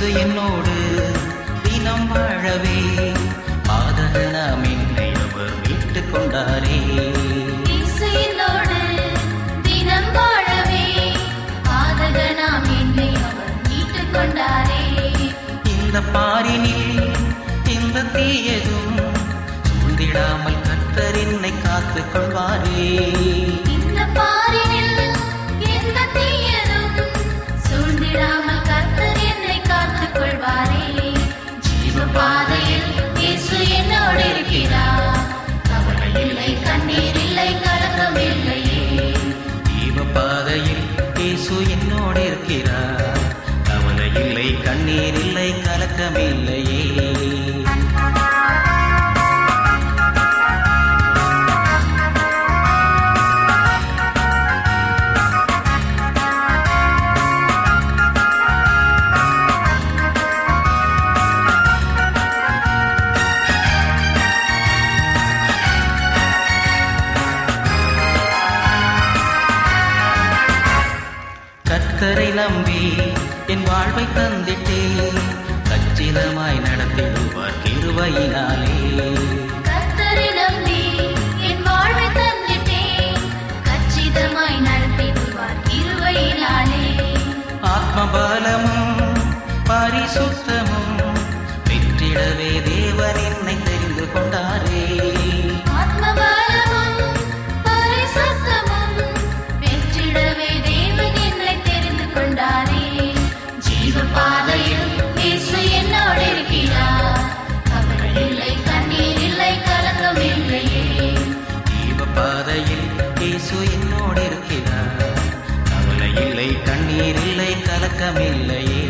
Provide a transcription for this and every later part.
இயேசு என்னோடு தினம் வாழவே. பாதகனாம் என்னை அவர் மீட்டுக் கொண்டாரே. இந்த பாரினில் இந்த தீயதும் சூழ்ந்திடாமல் கர்த்தர் என்னை காத்துக் கொள்வாரே. இருக்கிறார். கவலை இல்லை, கண்ணீர் இல்லை, கலக்கம் இல்லையே. ஜீவ இயேசு என்னோடு இருக்கிறார் கவலை இல்லை கண்ணீர் இல்லை கலக்கமில்லையே கலக்கமில்லையே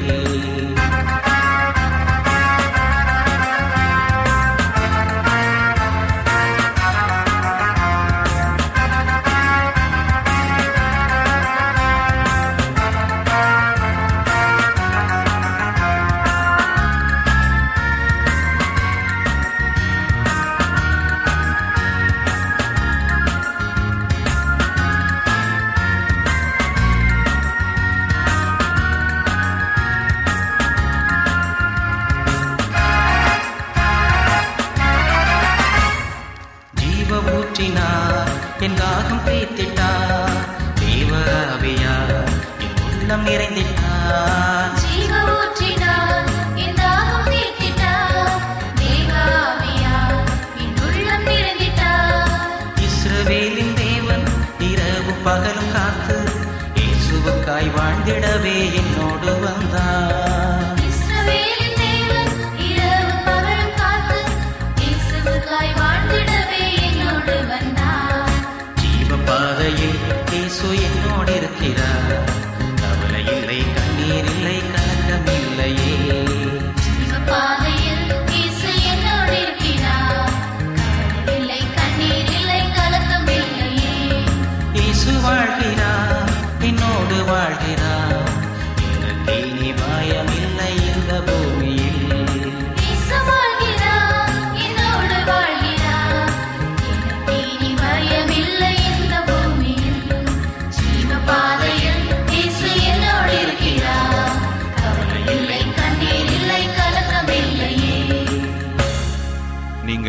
தாகம் நிறைந்திட்டார். இஸ்ரவேலின் தேவன் இரவு பகலும் காத்து இயேசுவுக்காய் வாழ்ந்திடவே என்னோடு வந்தார்.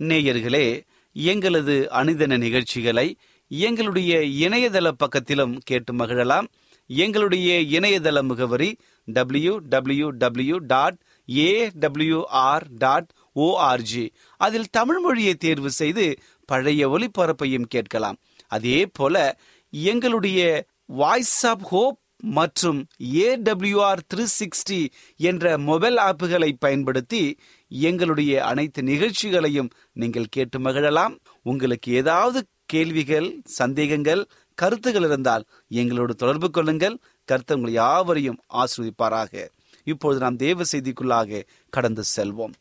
நேயர்களே எங்களது அணிதன நிகழ்ச்சிகளை எங்களுடைய இணையதள பக்கத்திலும் கேட்டு மகிழலாம். எங்களுடைய இணையதள முகவரி W W W dot A AWR dot ORG அதில் தமிழ் மொழியை தேர்வு செய்து பழைய ஒளிபரப்பையும் கேட்கலாம். அதே போல எங்களுடைய வாய்ஸ் ஆப் ஹோப் மற்றும் ஏடபிள்யூஆர் த்ரீ சிக்ஸ்டி என்ற மொபைல் ஆப்புகளை பயன்படுத்தி எங்களுடைய அனைத்து நிகழ்ச்சிகளையும் நீங்கள் கேட்டு மகிழலாம். உங்களுக்கு ஏதாவது கேள்விகள் சந்தேகங்கள் கருத்துகள் இருந்தால் எங்களோடு தொடர்பு கொள்ளுங்கள். கருத்து யாவரையும் ஆசிர்வதிப்பாராக. இப்பொழுது நாம் தேவ செய்திக்குள்ளாக கடந்து செல்வோம்.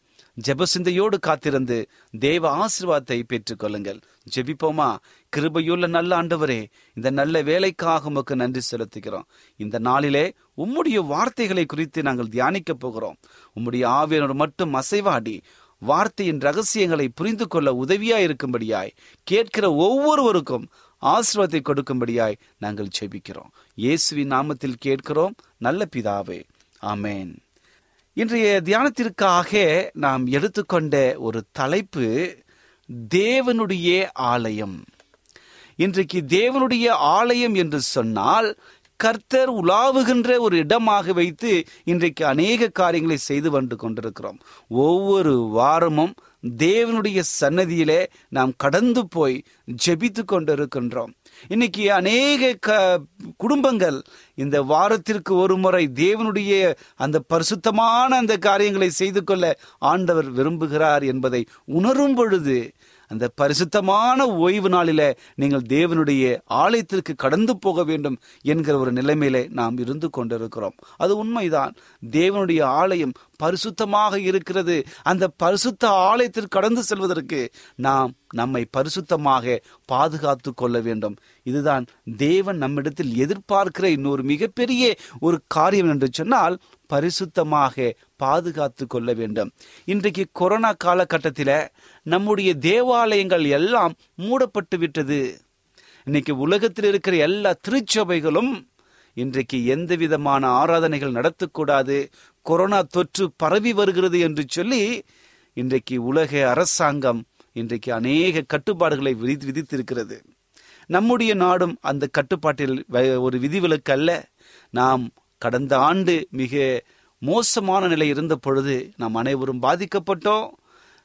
ஜெப சிந்தையோடு காத்திருந்து தேவ ஆசீர்வாதத்தை பெற்றுக் கொள்ளுங்கள் ஜெபிப்போமா? கிருபையுள்ள நல்ல ஆண்டவரே இந்த நல்ல வேலைக்காக உமக்கு நன்றி செலுத்துகிறோம். இந்த நாளிலே உம்முடைய வார்த்தைகளை குறித்து நாங்கள் தியானிக்க போகிறோம். உம்முடைய ஆவியனோடு மட்டும் அசைவாடி வார்த்தையின் ரகசியங்களை புரிந்து கொள்ள உதவியாய் இருக்கும்படியாய் கேட்கிற ஒவ்வொருவருக்கும் ஆசீர்வாதத்தை கொடுக்கும்படியாய் நாங்கள் ஜெபிக்கிறோம். இயேசுவின் நாமத்தில் கேட்கிறோம். நல்ல பிதாவே. ஆமேன். இன்றைய தியானத்திற்காக நாம் எடுத்துக்கொண்ட ஒரு தலைப்பு தேவனுடைய ஆலயம். இன்றைக்கு தேவனுடைய ஆலயம் என்று சொன்னால் கர்த்தர் உலாவுகின்ற ஒரு இடமாக வைத்து இன்றைக்கு அநேக காரியங்களை செய்து வந்து கொண்டிருக்கிறோம். ஒவ்வொரு வாரமும் தேவனுடைய சன்னதியிலே நாம் கடந்து போய் ஜெபித்து கொண்டிருக்கின்றோம். இன்னைக்கு அநேக க குடும்பங்கள் இந்த வாரத்திற்கு ஒரு முறை தேவனுடைய அந்த பரிசுத்தமான அந்த காரியங்களை செய்து கொள்ள ஆண்டவர் விரும்புகிறார் என்பதை உணரும் பொழுது அந்த பரிசுத்தமான ஓய்வு நாளில நீங்கள் தேவனுடைய ஆலயத்திற்கு கடந்து போக வேண்டும் என்கிற ஒரு நிலைமையிலே நாம் இருந்து கொண்டிருக்கிறோம். அது உண்மைதான். தேவனுடைய ஆலயம் பரிசுத்தமாக இருக்கிறது. அந்த பரிசுத்த ஆலயத்திற்கு கடந்து செல்வதற்கு நாம் நம்மை பரிசுத்தமாக பாதுகாத்து கொள்ள வேண்டும். இதுதான் தேவன் நம்மிடத்தில் எதிர்பார்க்கிற இன்னொரு மிகப்பெரிய ஒரு காரியம் என்று சொன்னால் பரிசுத்தமாக பாதுகாத்து கொள்ள வேண்டும். இன்றைக்கு கொரோனா காலகட்டத்தில் நம்முடைய தேவாலயங்கள் எல்லாம் மூடப்பட்டு விட்டது. இன்னைக்கு உலகத்தில் இருக்கிற எல்லா திருச்சபைகளும் இன்றைக்கு எந்த விதமான ஆராதனைகள் நடத்தக்கூடாது கொரோனா தொற்று பரவி வருகிறது என்று சொல்லி இன்றைக்கு உலக அரசாங்கம் இன்றைக்கு அநேக கட்டுப்பாடுகளை விதி விதித்திருக்கிறது. நம்முடைய நாடும் அந்த கட்டுப்பாட்டில் வ- ஒரு விதிவிலக்கு அல்ல. நாம் கடந்த ஆண்டு மிக மோசமான நிலை இருந்த பொழுது நாம் அனைவரும் பாதிக்கப்பட்டோம்.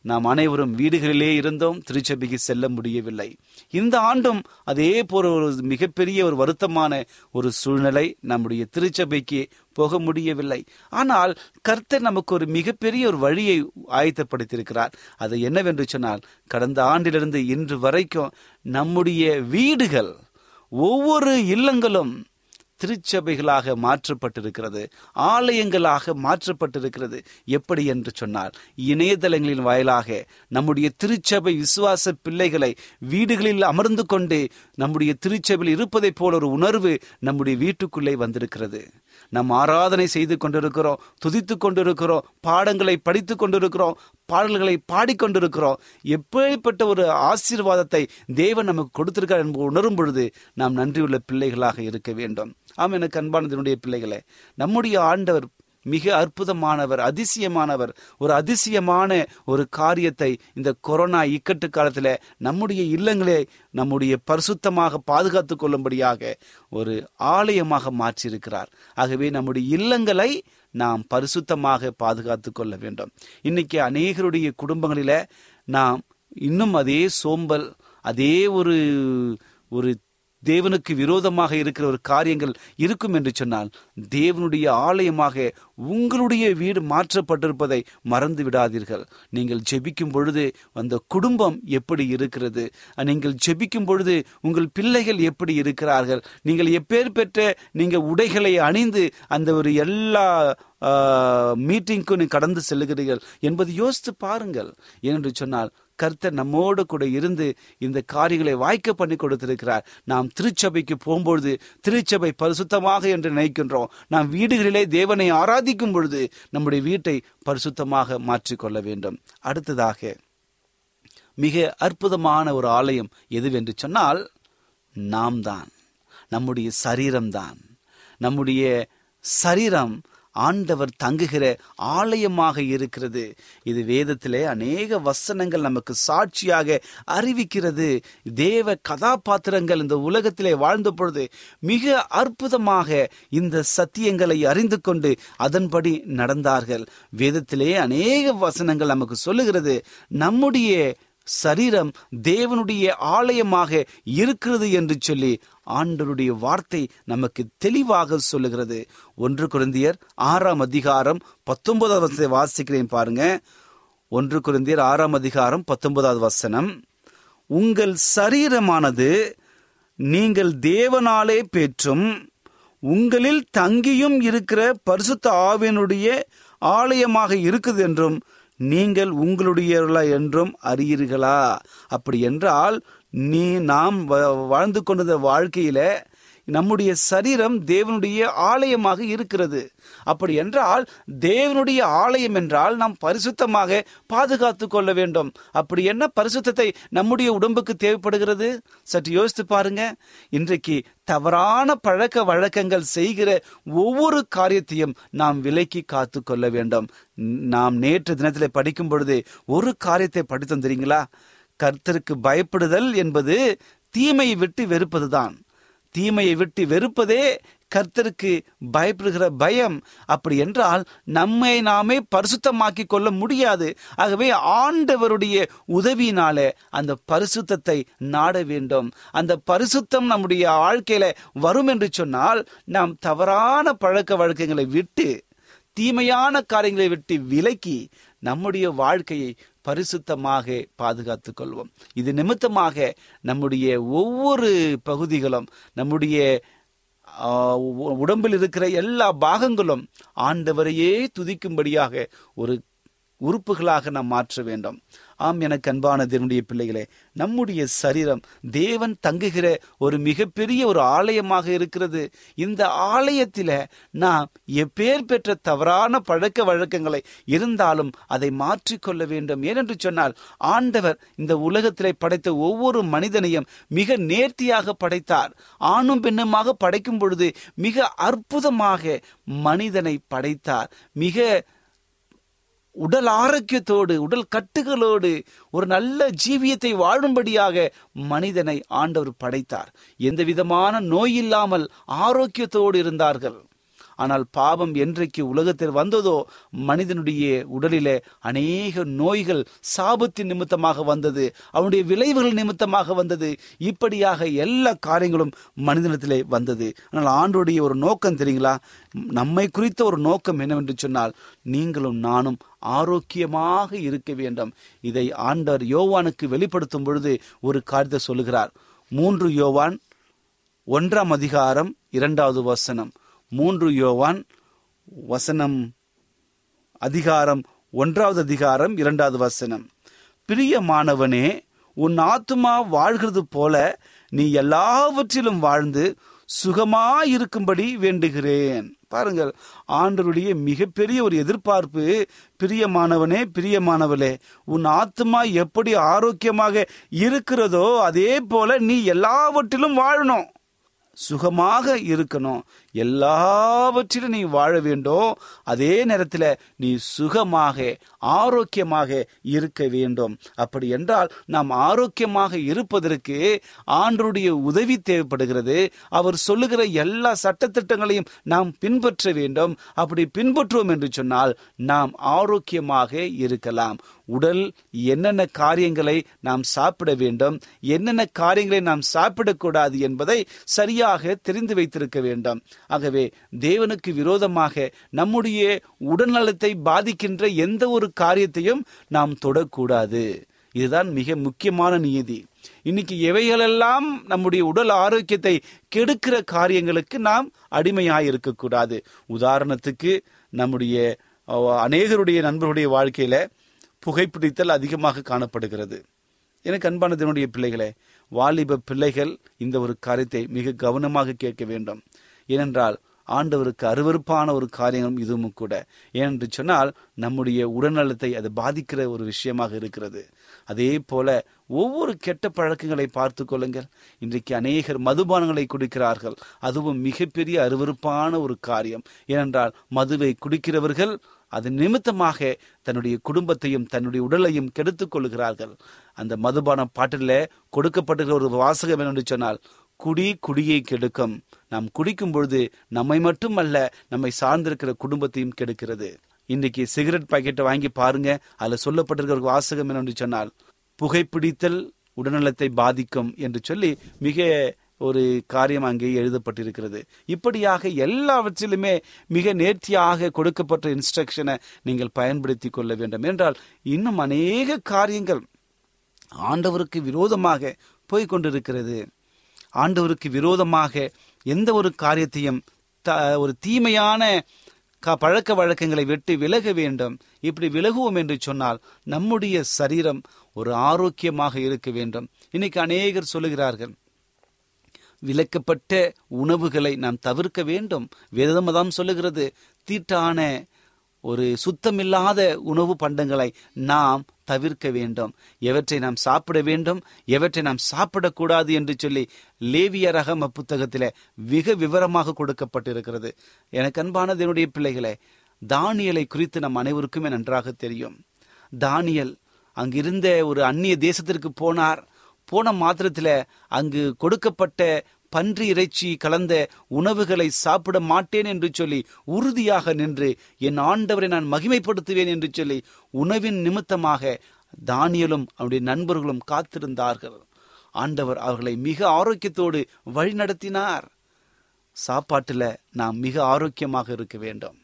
நாம் அனைவரும் வீடுகளிலே இருந்தோம். திருச்சபைக்கு செல்ல முடியவில்லை. இந்த ஆண்டும் அதே போல ஒரு மிகப்பெரிய ஒரு வருத்தமான ஒரு சூழ்நிலை நம்முடைய திருச்சபைக்கு போக முடியவில்லை. ஆனால் கர்த்தர் நமக்கு ஒரு மிகப்பெரிய ஒரு வழியை ஆயத்தப்படுத்தியிருக்கிறார். அது என்னவென்று சொன்னால் கடந்த ஆண்டிலிருந்து இன்று வரைக்கும் நம்முடைய வீடுகள் ஒவ்வொரு இல்லங்களும் திருச்சபைகளாக மாற்றப்பட்டிருக்கிறது ஆலயங்களாக மாற்றப்பட்டிருக்கிறது. எப்படி என்று சொன்னால் இணையதளங்களின் வாயிலாக நம்முடைய திருச்சபை விசுவாச பிள்ளைகளை வீடுகளில் அமர்ந்து கொண்டு நம்முடைய திருச்சபையில் இருப்பதைப் போல ஒரு உணர்வு நம்முடைய வீட்டுக்குள்ளே வந்திருக்கிறது. நாம் ஆராதனை செய்து கொண்டிருக்கிறோம் துதித்து கொண்டிருக்கிறோம் பாடங்களை படித்து கொண்டிருக்கிறோம் பாடல்களை பாடிக்கொண்டிருக்கிறோம். எப்படிப்பட்ட ஒரு ஆசீர்வாதத்தை தேவன் நமக்கு கொடுத்திருக்கார் என்பது உணரும் பொழுது நாம் நன்றியுள்ள பிள்ளைகளாக இருக்க வேண்டும். ஆம் எனக்கு அன்பானதனுடைய பிள்ளைகளே நம்முடைய ஆண்டவர் மிக அற்புதமானவர் அதிசயமானவர் ஒரு அதிசயமான ஒரு காரியத்தை இந்த கொரோனா இக்கட்டு காலத்தில் நம்முடைய இல்லங்களே நம்முடைய பரிசுத்தமாக பாதுகாத்து கொள்ளும்படியாக ஒரு ஆலயமாக மாற்றியிருக்கிறார். ஆகவே நம்முடைய இல்லங்களை நாம் பரிசுத்தமாக பாதுகாத்து கொள்ள வேண்டும். இன்னைக்கு அநேகருடைய குடும்பங்களில நாம் இன்னும் அதே சோம்பல் அதே ஒரு ஒரு தேவனுக்கு விரோதமாக இருக்கிற ஒரு காரியங்கள் இருக்கும் என்று சொன்னால் தேவனுடைய ஆலயமாக உங்களுடைய வீடு மாற்றப்பட்டிருப்பதை மறந்து விடாதீர்கள். நீங்கள் ஜெபிக்கும் பொழுது அந்த குடும்பம் எப்படி இருக்கிறது? நீங்கள் ஜெபிக்கும் பொழுது உங்கள் பிள்ளைகள் எப்படி இருக்கிறார்கள்? நீங்கள் எப்பேர் பெற்ற நீங்கள் உடைகளை அணிந்து அந்த ஒரு எல்லா மீட்டிங்க்கும் நீ கடந்து செல்லுகிறீர்கள் என்பது யோசித்து பாருங்கள். ஏனென்று சொன்னால் கர்த்தர் நம்மோடு கூட இருந்து இந்த காரியங்களை வாய்க்க பண்ணி கொடுத்திருக்கிறார். நாம் திருச்சபைக்கு போகும்பொழுது திருச்சபை பரிசுத்தமாக என்று நினைக்கின்றோம். நாம் வீடுகளிலே தேவனை ஆராதிக்கும் பொழுது நம்முடைய வீட்டை பரிசுத்தமாக மாற்றிக்கொள்ள வேண்டும். அடுத்ததாக மிக அற்புதமான ஒரு ஆலயம் எதுவென்று சொன்னால் நாம் தான் நம்முடைய சரீரம்தான். நம்முடைய சரீரம் ஆண்டவர் தங்குகிற ஆலயமாக இருக்கிறது. இது வேதத்திலே அநேக வசனங்கள் நமக்கு சாட்சியாக அறிவிக்கிறது. தேவ கதாபாத்திரங்கள் இந்த உலகத்திலே வாழ்ந்த பொழுது மிக அற்புதமாக இந்த சத்தியங்களை அறிந்து கொண்டு அதன்படி நடந்தார்கள். வேதத்திலே அநேக வசனங்கள் நமக்கு சொல்லுகிறது. நம்முடைய சரீரம் தேவனுடைய ஆலயமாக இருக்கிறது என்று சொல்லி ஆண்டருடைய வார்த்தை நமக்கு தெளிவாக சொல்லுகிறது. ஒன்று குழந்தையர் ஆறாம் அதிகாரம் பத்தொன்பதாவது வசனத்தை வாசிக்கிறேன் பாருங்க. ஒன்று குழந்தையர் ஆறாம் அதிகாரம் பத்தொன்பதாவது வசனம். உங்கள் சரீரமானது நீங்கள் தேவனாலே பெற்றும். உங்களில் தங்கியும் இருக்கிற பரிசுத்த ஆவியனுடைய ஆலயமாக இருக்குது என்றும் நீங்கள் உங்களுடையவர்களா என்றும் அறியீர்களா? அப்படி என்றால் நீ நாம் வாழ்ந்து கொண்ட வாழ்க்கையில நம்முடைய சரீரம் தேவனுடைய ஆலயமாக இருக்கிறது. அப்படி என்றால் தேவனுடைய ஆலயம் என்றால் நாம் பரிசுத்தமாக பாதுகாத்து கொள்ள வேண்டும். அப்படி என்ன பரிசுத்தத்தை நம்முடைய உடம்புக்கு தேவைப்படுகிறது? சற்று யோசித்து பாருங்க. இன்றைக்கு தவறான பழக்க வழக்கங்கள் செய்கிற ஒவ்வொரு காரியத்தையும் நாம் விலக்கி காத்து கொள்ள வேண்டும். நாம் நேற்று தினத்தில் படிக்கும் பொழுது ஒரு காரியத்தை படித்து தெரியுங்களா? கர்த்தருக்கு பயப்படுதல் என்பது தீமையை விட்டு வெறுப்பதுதான். தீமையை விட்டு வெறுப்பதே கர்த்தருக்கு பயப்படுகிற பயம். அப்படி என்றால் நம்மை நாமே பரிசுத்தமாக்கி கொள்ள முடியாது. ஆகவே ஆண்டவருடைய உதவியினால அந்த பரிசுத்தத்தை நாட வேண்டும். அந்த பரிசுத்தம் நம்முடைய வாழ்க்கையில வரும் என்று சொன்னால் நாம் தவறான பழக்க வழக்கங்களை விட்டு தீமையான காரியங்களை விட்டு விலக்கி நம்முடைய வாழ்க்கையை பரிசுத்தமாக பாதுகாத்துக் கொள்வோம் இது நிமித்தமாக நம்முடைய ஒவ்வொரு பகுதிகளும் நம்முடைய உடம்பில் இருக்கிற எல்லா பாகங்களும் ஆண்டவரையே துதிக்கும்படியாக ஒரு உறுப்புகளாக நாம் மாற்ற வேண்டும். ஆம் எனக்கு அன்பான தேவனுடைய பிள்ளைகளே நம்முடைய சரீரம் தேவன் தங்குகிற ஒரு மிகப்பெரிய ஒரு ஆலயமாக இருக்கிறது. இந்த ஆலயத்தில நாம் எப்பேர் பெற்ற தவறான பழக்க வழக்கங்களை இருந்தாலும் அதை மாற்றிக்கொள்ள வேண்டும். ஏனென்று சொன்னால் ஆண்டவர் இந்த உலகத்திலே படைத்த ஒவ்வொரு மனிதனையும் மிக நேர்த்தியாக படைத்தார். ஆணும் பெண்ணுமாக படைக்கும் பொழுது மிக அற்புதமாக மனிதனை படைத்தார். மிக உடல் ஆரோக்கியத்தோடு உடல் கட்டுகளோடு ஒரு நல்ல ஜீவியத்தை வாழும்படியாக மனிதனை ஆண்டவர் படைத்தார். எந்த விதமான நோய் இல்லாமல் ஆரோக்கியத்தோடு இருந்தார்கள். ஆனால் பாவம் என்றைக்கு உலகத்தில் வந்ததோ மனிதனுடைய உடலிலே அநேக நோய்கள் சாபத்தின் நிமித்தமாக வந்தது அவனுடைய விளைவுகள் நிமித்தமாக வந்தது. இப்படியாக எல்லா காரியங்களும் மனிதனத்திலே வந்தது. ஆனால் ஆண்டோடைய ஒரு நோக்கம் தெரியுங்களா? நம்மை குறித்த ஒரு நோக்கம் என்னவென்று சொன்னால் நீங்களும் நானும் ஆரோக்கியமாக இருக்க வேண்டும். இதை ஆண்டவர் யோவானுக்கு வெளிப்படுத்தும் பொழுது ஒரு காரியத்தை சொல்லுகிறார். மூன்று யோவான் ஒன்றாம் அதிகாரம் இரண்டாவது வசனம். மூன்று யோவான் வசனம் அதிகாரம் ஒன்றாவது அதிகாரம் இரண்டாவது வசனம். பிரியமானவனே உன் ஆத்துமா வாழ்கிறது போல நீ எல்லாவற்றிலும் வாழ்ந்து சுகமாயிருக்கும்படி வேண்டுகிறேன். பாருங்கள் ஆண்டருடைய மிகப்பெரிய ஒரு எதிர்பார்ப்பு. பிரியமானவனே பிரியமானவளே உன் ஆத்மா எப்படி ஆரோக்கியமாக இருக்கிறதோ அதே போல நீ எல்லாவற்றிலும் வாழணும். சுகமாக இருக்கணும். எல்லாவற்றிலும் நீ வாழ வேண்டும் அதே நேரத்தில் நீ சுகமாக ஆரோக்கியமாக இருக்க வேண்டும். அப்படி என்றால் நாம் ஆரோக்கியமாக இருப்பதற்கு ஆண்டருடைய உதவி தேவைப்படுகிறது. அவர் சொல்லுகிற எல்லா சட்டத்திட்டங்களையும் நாம் பின்பற்ற வேண்டும். அப்படி பின்பற்றுவோம் என்று சொன்னால் நாம் ஆரோக்கியமாக இருக்கலாம். உடல் என்னென்ன காரியங்களை நாம் சாப்பிட வேண்டும் என்னென்ன காரியங்களை நாம் சாப்பிடக்கூடாது என்பதை சரியாக தெரிந்து வைத்திருக்க வேண்டும். ஆகவே தேவனுக்கு விரோதமாக நம்முடைய உடல்நலத்தை பாதிக்கின்ற எந்த ஒரு காரியத்தையும் நாம் தொடக்கூடாது. இதுதான் மிக முக்கியமான நியதி. இன்னைக்கு எவைகளெல்லாம் நம்முடைய உடல் ஆரோக்கியத்தை கெடுக்கிற காரியங்களுக்கு நாம் அடிமையாக இருக்கக்கூடாது. உதாரணத்துக்கு நம்முடைய அநேகருடைய நண்பர்களுடைய வாழ்க்கையில புகைப்பிடித்தல் அதிகமாக காணப்படுகிறது. எனக்கு அன்பானதனுடைய பிள்ளைகளே வாலிப பிள்ளைகள் இந்த ஒரு காரியத்தை மிக கவனமாக கேட்க வேண்டும். ஏனென்றால் ஆண்டவருக்கு அருவருப்பான ஒரு காரியம் இதுவும் கூட. ஏனென்று சொன்னால் நம்முடைய உடல்நலத்தை அது பாதிக்கிற ஒரு விஷயமாக இருக்கிறது. அதே போல ஒவ்வொரு கெட்ட பழக்கங்களை பார்த்து கொள்ளுங்கள். இன்றைக்கு அநேகர் மதுபானங்களை குடிக்கிறார்கள். அதுவும் மிகப்பெரிய அருவருப்பான ஒரு காரியம். ஏனென்றால் மதுவை குடிக்கிறவர்கள் அது நிமித்தமாக தன்னுடைய குடும்பத்தையும் தன்னுடைய உடலையும் கெடுத்துக் கொள்கிறார்கள் அந்த மதுபான பாட்டில் கொடுக்கப்படுகிற ஒரு வாசகம் என்னென்று சொன்னால் குடி குடியை கெடுக்கும். நாம் குடிக்கும் பொழுது நம்மை மட்டும் அல்ல நம்மை சார்ந்திருக்கிற குடும்பத்தையும் கெடுக்கிறது. இன்றைக்கு சிகரெட் பாக்கெட்டை வாங்கி பாருங்க அதுல சொல்லப்பட்டிருக்கிற ஒரு வாசகம் என்னென்று சொன்னால் புகைப்பிடித்தல் உடல்நலத்தை பாதிக்கும் என்று சொல்லி மிக ஒரு காரியம் அங்கே எழுதப்பட்டிருக்கிறது. இப்படியாக எல்லாவற்றிலுமே மிக நேர்த்தியாக கொடுக்கப்பட்ட இன்ஸ்ட்ரக்ஷனை நீங்கள் பயன்படுத்தி கொள்ள வேண்டும். என்றால் இன்னும் அநேக காரியங்கள் ஆண்டவருக்கு விரோதமாக போய்கொண்டிருக்கிறது ஆண்டவருக்கு விரோதமாக எந்த ஒரு காரியத்தையும் த- ஒரு தீமையான க- பழக்க வழக்கங்களை விட்டு விலக வேண்டும். இப்படி விலகுவோம் என்று சொன்னால் நம்முடைய சரீரம் ஒரு ஆரோக்கியமாக இருக்க வேண்டும். இன்னைக்கு அநேகர் சொல்லுகிறார்கள் விலக்கப்பட்ட உணவுகளை நாம் தவிர்க்க வேண்டும். வேதமதம் சொல்லுகிறது தீட்டான ஒரு சுத்தமில்லாத உணவு பண்டங்களை நாம் தவிர்க்க வேண்டும். எவற்றை நாம் சாப்பிட வேண்டும் எவற்றை நாம் சாப்பிடக்கூடாது என்று சொல்லி லேவிய ரகம புத்தகத்தில் மிக விவரமாக கொடுக்கப்பட்டிருக்கிறது. எனக்கு அன்பானது என்னுடைய பிள்ளைகளே தானியலை குறித்து நம் அனைவருக்குமே நன்றாக தெரியும். தானியல் அங்கிருந்த ஒரு அந்நிய தேசத்திற்கு போனார். போன மாத்திரத்தில் அங்கு கொடுக்கப்பட்ட பன்றி இறைச்சி கலந்த உணவுகளை சாப்பிட மாட்டேன் என்று சொல்லி உறுதியாக நின்று என் ஆண்டவரை நான் மகிமைப்படுத்துவேன் என்று சொல்லி உணவின் நிமித்தமாக தானியலும் அவருடைய நண்பர்களும் காத்திருந்தார்கள். ஆண்டவர் அவர்களை மிக ஆரோக்கியத்தோடு வழிநடத்தினார். சாப்பாட்டுல நாம் மிக ஆரோக்கியமாக இருக்க வேண்டும்.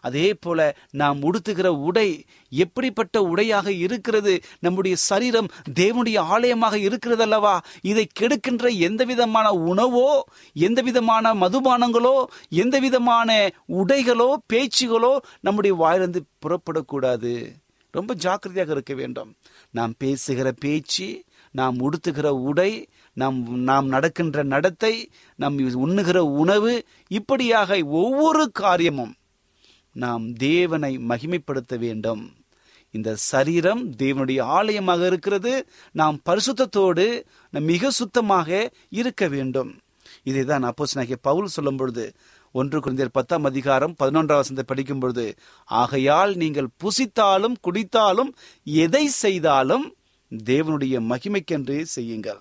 அதே போல நாம் உடுத்துகிற உடை எப்படிப்பட்ட உடையாக இருக்கிறது? நம்முடைய சரீரம் தேவனுடைய ஆலயமாக இருக்கிறது அல்லவா இதை கெடுக்கின்ற எந்த விதமான உணவோ எந்த விதமான மதுபானங்களோ எந்த விதமான உடைகளோ பேச்சுகளோ நம்முடைய வாயிலிருந்து புறப்படக்கூடாது. ரொம்ப ஜாக்கிரதையாக இருக்க வேண்டும். நாம் பேசுகிற பேச்சு நாம் உடுத்துகிற உடை நாம் நாம் நடக்கின்ற நடத்தை நாம் உண்ணுகிற உணவு இப்படியாக ஒவ்வொரு காரியமும் நாம் தேவனை மகிமைப்படுத்த வேண்டும். இந்த சரீரம் தேவனுடைய ஆலயமாக இருக்கிறது. நாம் பரிசுத்தத்தோடு மிக சுத்தமாக இருக்க வேண்டும். இதை தான் அப்போஸ் பவுல் சொல்லும் பொழுது ஒன்று குழந்தையர் பத்தாம் அதிகாரம் பதினொன்றாம் வசனத்தை படிக்கும் பொழுது ஆகையால் நீங்கள் புசித்தாலும் குடித்தாலும் எதை செய்தாலும் தேவனுடைய மகிமைக்கென்று செய்யுங்கள்.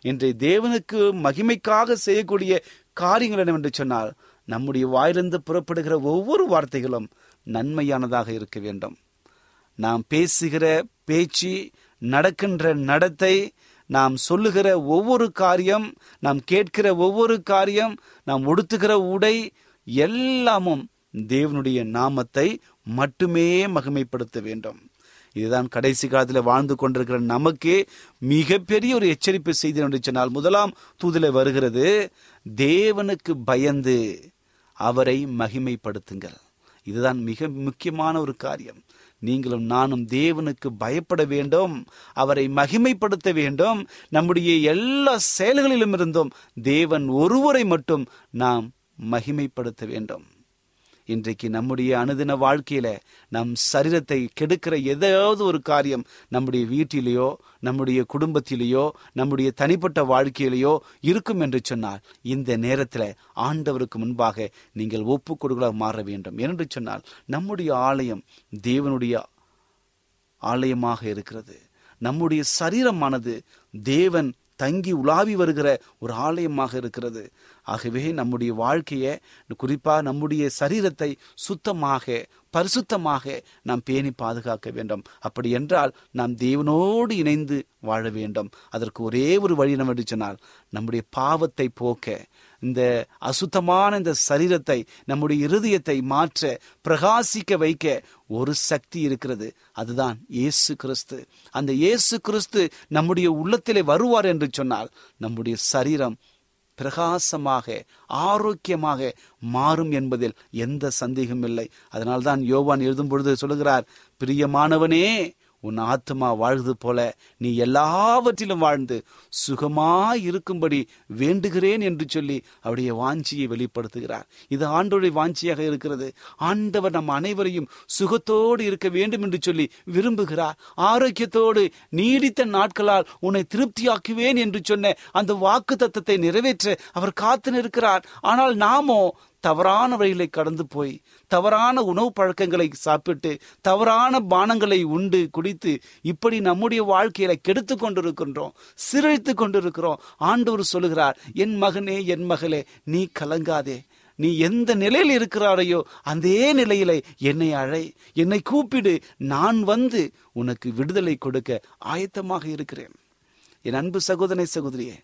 இன்றைய தேவனுக்கு மகிமைக்காக செய்யக்கூடிய காரியங்கள் என்னவென்று சொன்னால் நம்முடைய வாயிலிருந்து புறப்படுகிற ஒவ்வொரு வார்த்தைகளும் நன்மையானதாக இருக்க வேண்டும். நாம் பேசுகிற பேச்சு நடக்கின்ற நடத்தை நாம் சொல்லுகிற ஒவ்வொரு காரியம் நாம் கேட்கிற ஒவ்வொரு காரியம் நாம் உடுத்துகிற உடை எல்லாமும் தேவனுடைய நாமத்தை மட்டுமே மகிமைப்படுத்த வேண்டும். இதுதான் கடைசி காலத்தில் வாழ்ந்து கொண்டிருக்கிற நமக்கு மிகப்பெரிய ஒரு எச்சரிப்பு செய்தி சொன்னால் முதலாம் தூதில வருகிறது தேவனுக்கு பயந்து அவரை மகிமைப்படுத்துங்கள். இதுதான் மிக முக்கியமான ஒரு காரியம். நீங்களும் நானும் தேவனுக்கு பயப்பட வேண்டும். அவரை மகிமைப்படுத்த வேண்டும். நம்முடைய எல்லா செயல்களிலும் இருந்தும் தேவன் ஒருவரை மட்டும் நாம் மகிமைப்படுத்த வேண்டும். இன்றைக்கு நம்முடைய அனுதின வாழ்க்கையில நம் சரீரத்தை கெடுக்கிற ஏதாவது ஒரு காரியம் நம்முடைய வீட்டிலேயோ நம்முடைய குடும்பத்திலேயோ நம்முடைய தனிப்பட்ட வாழ்க்கையிலேயோ இருக்கும் என்று சொன்னால் இந்த நேரத்தில் ஆண்டவருக்கு முன்பாக நீங்கள் ஒப்பு கொடுக்கலாக மாற வேண்டும். என்று சொன்னால் நம்முடைய ஆலயம் தேவனுடைய ஆலயமாக இருக்கிறது. நம்முடைய சரீரமானது தேவன் தங்கி உலாவி வருகிற ஒரு ஆலயமாக இருக்கிறது. ஆகவே நம்முடைய வாழ்க்கையை குறிப்பாக நம்முடைய சரீரத்தை சுத்தமாக பரிசுத்தமாக நாம் பேணி பாதுகாக்க வேண்டும். அப்படி என்றால் நாம் தேவனோடு இணைந்து வாழ வேண்டும். அதற்கு ஒரே ஒரு வழி நம்ம என்று சொன்னால் நம்முடைய பாவத்தை போக்க இந்த அசுத்தமான இந்த சரீரத்தை நம்முடைய இருதயத்தை மாற்ற பிரகாசிக்க வைக்க ஒரு சக்தி இருக்கிறது. அதுதான் இயேசு கிறிஸ்து. அந்த இயேசு கிறிஸ்து நம்முடைய உள்ளத்திலே வருவார் என்று சொன்னால் நம்முடைய சரீரம் பிரகாசமாக ஆரோக்கியமாக மாறும் என்பதில் எந்த சந்தேகமில்லை அதனால்தான் யோவான் எழுதும் பொழுது சொல்லுகிறார் பிரியமானவனே உன் ஆத்மா வாழ்வது போல நீ எல்லாவற்றிலும் வாழ்ந்து சுகமாய் இருக்கும்படி வேண்டுகிறேன் என்று சொல்லி அவருடைய வாஞ்சியை வெளிப்படுத்துகிறார். இது ஆண்டோடைய வாஞ்சியாக இருக்கிறது. ஆண்டவர் நம் அனைவரையும் சுகத்தோடு இருக்க வேண்டும் என்று சொல்லி விரும்புகிறார். ஆரோக்கியத்தோடு நீடித்த நாட்களால் உன்னை திருப்தியாக்குவேன் என்று சொன்ன அந்த வாக்கு தத்தத்தை நிறைவேற்ற அவர் காத்து நிற்கிறார் ஆனால் நாமோ தவறான வழிகளை கடந்து போய் தவறான உணவு பழக்கங்களை சாப்பிட்டு தவறான பானங்களை உண்டு குடித்து இப்படி நம்முடைய வாழ்க்கையில கெடுத்து கொண்டிருக்கின்றோம் சிரழித்து கொண்டிருக்கிறோம். ஆண்டவர் சொல்லுகிறார் என் மகனே என் மகளே நீ கலங்காதே. நீ எந்த நிலையில் இருக்கிறாரையோ அதே நிலையில என்னை அழை. என்னை கூப்பிடு. நான் வந்து உனக்கு விடுதலை கொடுக்க ஆயத்தமாக இருக்கிறேன். என் அன்பு சகோதரனை சகோதரியே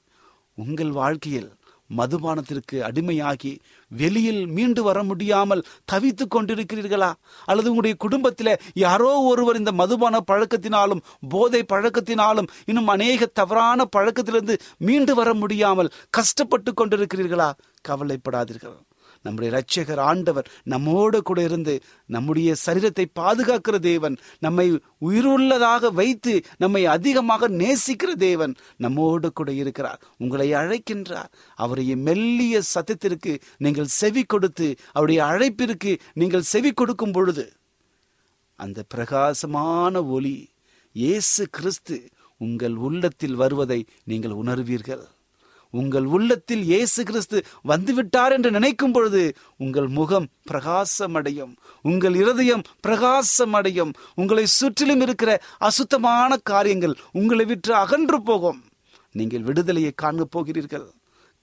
உங்கள் வாழ்க்கையில் மதுபானத்திற்கு அடிமையாகி வெளியில் மீண்டு வர முடியாமல் தவித்துக் கொண்டிருக்கிறீர்களா? அல்லது உங்களுடைய குடும்பத்தில் யாரோ ஒருவர் இந்த மதுபான பழக்கத்தினாலும் போதை பழக்கத்தினாலும் இன்னும் அநேக தவறான பழக்கத்திலிருந்து மீண்டு வர முடியாமல் கஷ்டப்பட்டு கொண்டிருக்கிறீர்களா? கவலைப்படாதீர்கள். நம்முடைய இரட்சகர் ஆண்டவர் நம்மோடு கூட இருந்து நம்முடைய சரீரத்தை பாதுகாக்கிற தேவன் நம்மை உயிருள்ளதாக வைத்து நம்மை அதிகமாக நேசிக்கிற தேவன் நம்மோடு கூட இருக்கிறார். உங்களை அழைக்கின்றார். அவருடைய மெல்லிய சத்தத்திற்கு நீங்கள் செவி கொடுத்து அவருடைய அழைப்பிற்கு நீங்கள் செவி கொடுக்கும் பொழுது அந்த பிரகாசமான ஒளி இயேசு கிறிஸ்து உங்கள் உள்ளத்தில் வருவதை நீங்கள் உணர்வீர்கள். உங்கள் உள்ளத்தில் இயேசு கிறிஸ்து வந்துவிட்டார் என்று நினைக்கும் பொழுது உங்கள் முகம் பிரகாசமடையும். உங்கள் இருதயம் பிரகாசமடையும். உங்களை சுற்றிலும் இருக்கிற அசுத்தமான காரியங்கள் உங்களை விற்று அகன்று போகும். நீங்கள் விடுதலையை காண போகிறீர்கள்.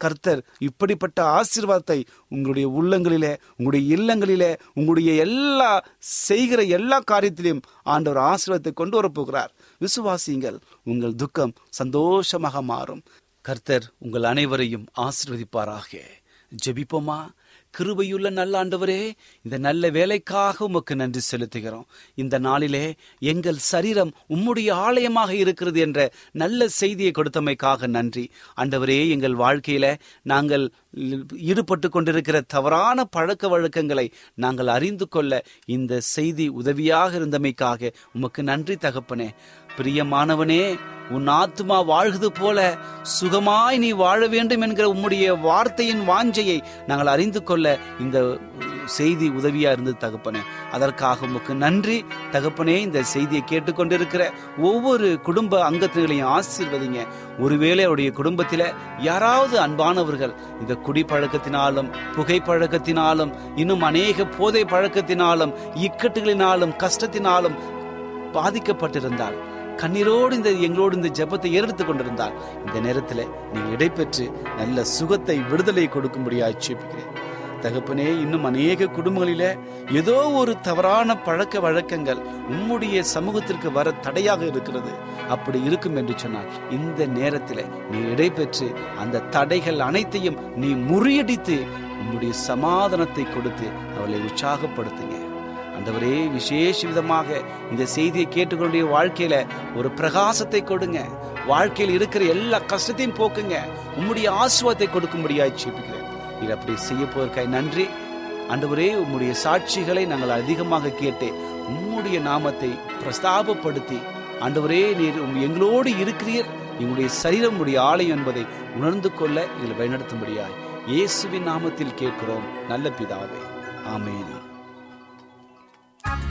கர்த்தர் இப்படிப்பட்ட ஆசீர்வாதத்தை உங்களுடைய உள்ளங்களிலே உங்களுடைய இல்லங்களிலே உங்களுடைய எல்லா செய்கிற எல்லா காரியத்திலும் ஆண்டவர் ஆசீர்வாதத்தை கொண்டு வரப்போகிறார் விசுவாசியுங்கள் உங்கள் துக்கம் சந்தோஷமாக மாறும். கர்த்தர் உங்கள் அனைவரையும் ஆசிர்வதிப்பாராக. ஜெபிப்போமா? கிருபையுள்ள நல்ல ஆண்டவரே இந்த நல்ல வேலைக்காக உமக்கு நன்றி செலுத்துகிறோம். இந்த நாளிலே எங்கள் சரீரம் உம்முடைய ஆலயமாக இருக்கிறது என்ற நல்ல செய்தியை கொடுத்தமைக்காக நன்றி. ஆண்டவரே எங்கள் வாழ்க்கையில நாங்கள் ஈடுபட்டு கொண்டிருக்கிற தவறான பழக்க வழக்கங்களை நாங்கள் அறிந்து கொள்ள இந்த செய்தி உதவியாக இருந்தமைக்காக உமக்கு நன்றி தகப்பனே. பிரியமானவனே உன் ஆத்மா வாழ்குது போல சுகமாய் நீ வாழ வேண்டும் என்கிற உம்முடைய வார்த்தையின் வாஞ்சையை நாங்கள் அறிந்து கொள்ள இந்த செய்தி உதவியா இருந்தது தகப்பனே. அதற்காக உமக்கு நன்றி. தகப்பனே இந்த செய்தியை கேட்டுக்கொண்டிருக்கிற ஒவ்வொரு குடும்ப அங்கத்தினர்களையும் ஆசீர்வதிங்க. ஒருவேளை அவருடைய குடும்பத்தில யாராவது அன்பானவர்கள் இந்த குடிப்பழக்கத்தினாலும் புகைப்பழக்கத்தினாலும் இன்னும் அநேக போதை பழக்கத்தினாலும் இக்கட்டுகளினாலும் கஷ்டத்தினாலும் பாதிக்கப்பட்டிருந்தால் கண்ணீரோடு இந்த எங்களோடு இந்த ஜெபத்தை ஏறெடுத்துக் கொண்டிருந்தால் இந்த நேரத்தில் நீங்கள் இடைப்பெற்று நல்ல சுகத்தை விடுதலை கொடுக்கும்படியாக சேப்பிக்கிறேன் தகப்பனே இன்னும் அநேக குடும்பங்களில ஏதோ ஒரு தவறான பழக்க வழக்கங்கள் உம்முடைய சமூகத்திற்கு வர தடையாக இருக்கிறது. அப்படி இருக்கும் என்று சொன்னால் இந்த நேரத்தில் நீ இடைபெற்று அந்த தடைகள் அனைத்தையும் நீ முறியடித்து உம்முடைய சமாதானத்தை கொடுத்து அவளை உற்சாகப்படுத்துங்க. அந்தவரே விசேஷ விதமாக இந்த செய்தியை கேட்டுக்கொண்டிய வாழ்க்கையில ஒரு பிரகாசத்தை கொடுங்க. வாழ்க்கையில் இருக்கிற எல்லா கஷ்டத்தையும் போக்குங்க. உம்முடைய ஆசுவாத்தை கொடுக்கும்படியாய் ஜெபிக்கிறேன். நீர் அப்படி செய்ய போவதற்காக நன்றி. ஆண்டவரே உம்முடைய சாட்சிகளை நாங்கள் அதிகமாக கேட்டு உம்முடைய நாமத்தை பிரஸ்தாபப்படுத்தி ஆண்டவரே நீர் எங்களோடு இருக்கிறீர். எங்களுடைய சரீரம் உடைய ஆலயம் என்பதை உணர்ந்து கொள்ள எங்களை வழிநடத்தும்படியாய் இயேசுவின் நாமத்தில் கேட்கிறோம். நல்ல பிதாவே. ஆமேன். Bye.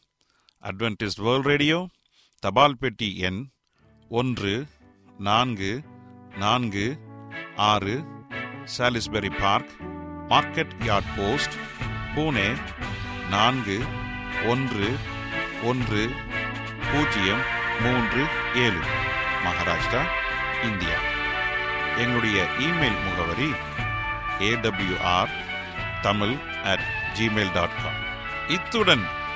அட்வென்டிஸ்ட் வேர்ல்ட் ரேடியோ தபால் பெட்டி எண் ஒன்று நான்கு நான்கு ஆறு Salisbury Park market yard post Pune நான்கு ஒன்று ஒன்று பூஜ்ஜியம் மூன்று ஏழு மகாராஷ்டிரா இந்தியா. எங்களுடைய இமெயில் முகவரி AWR Tamil at Gmail dot com இத்துடன்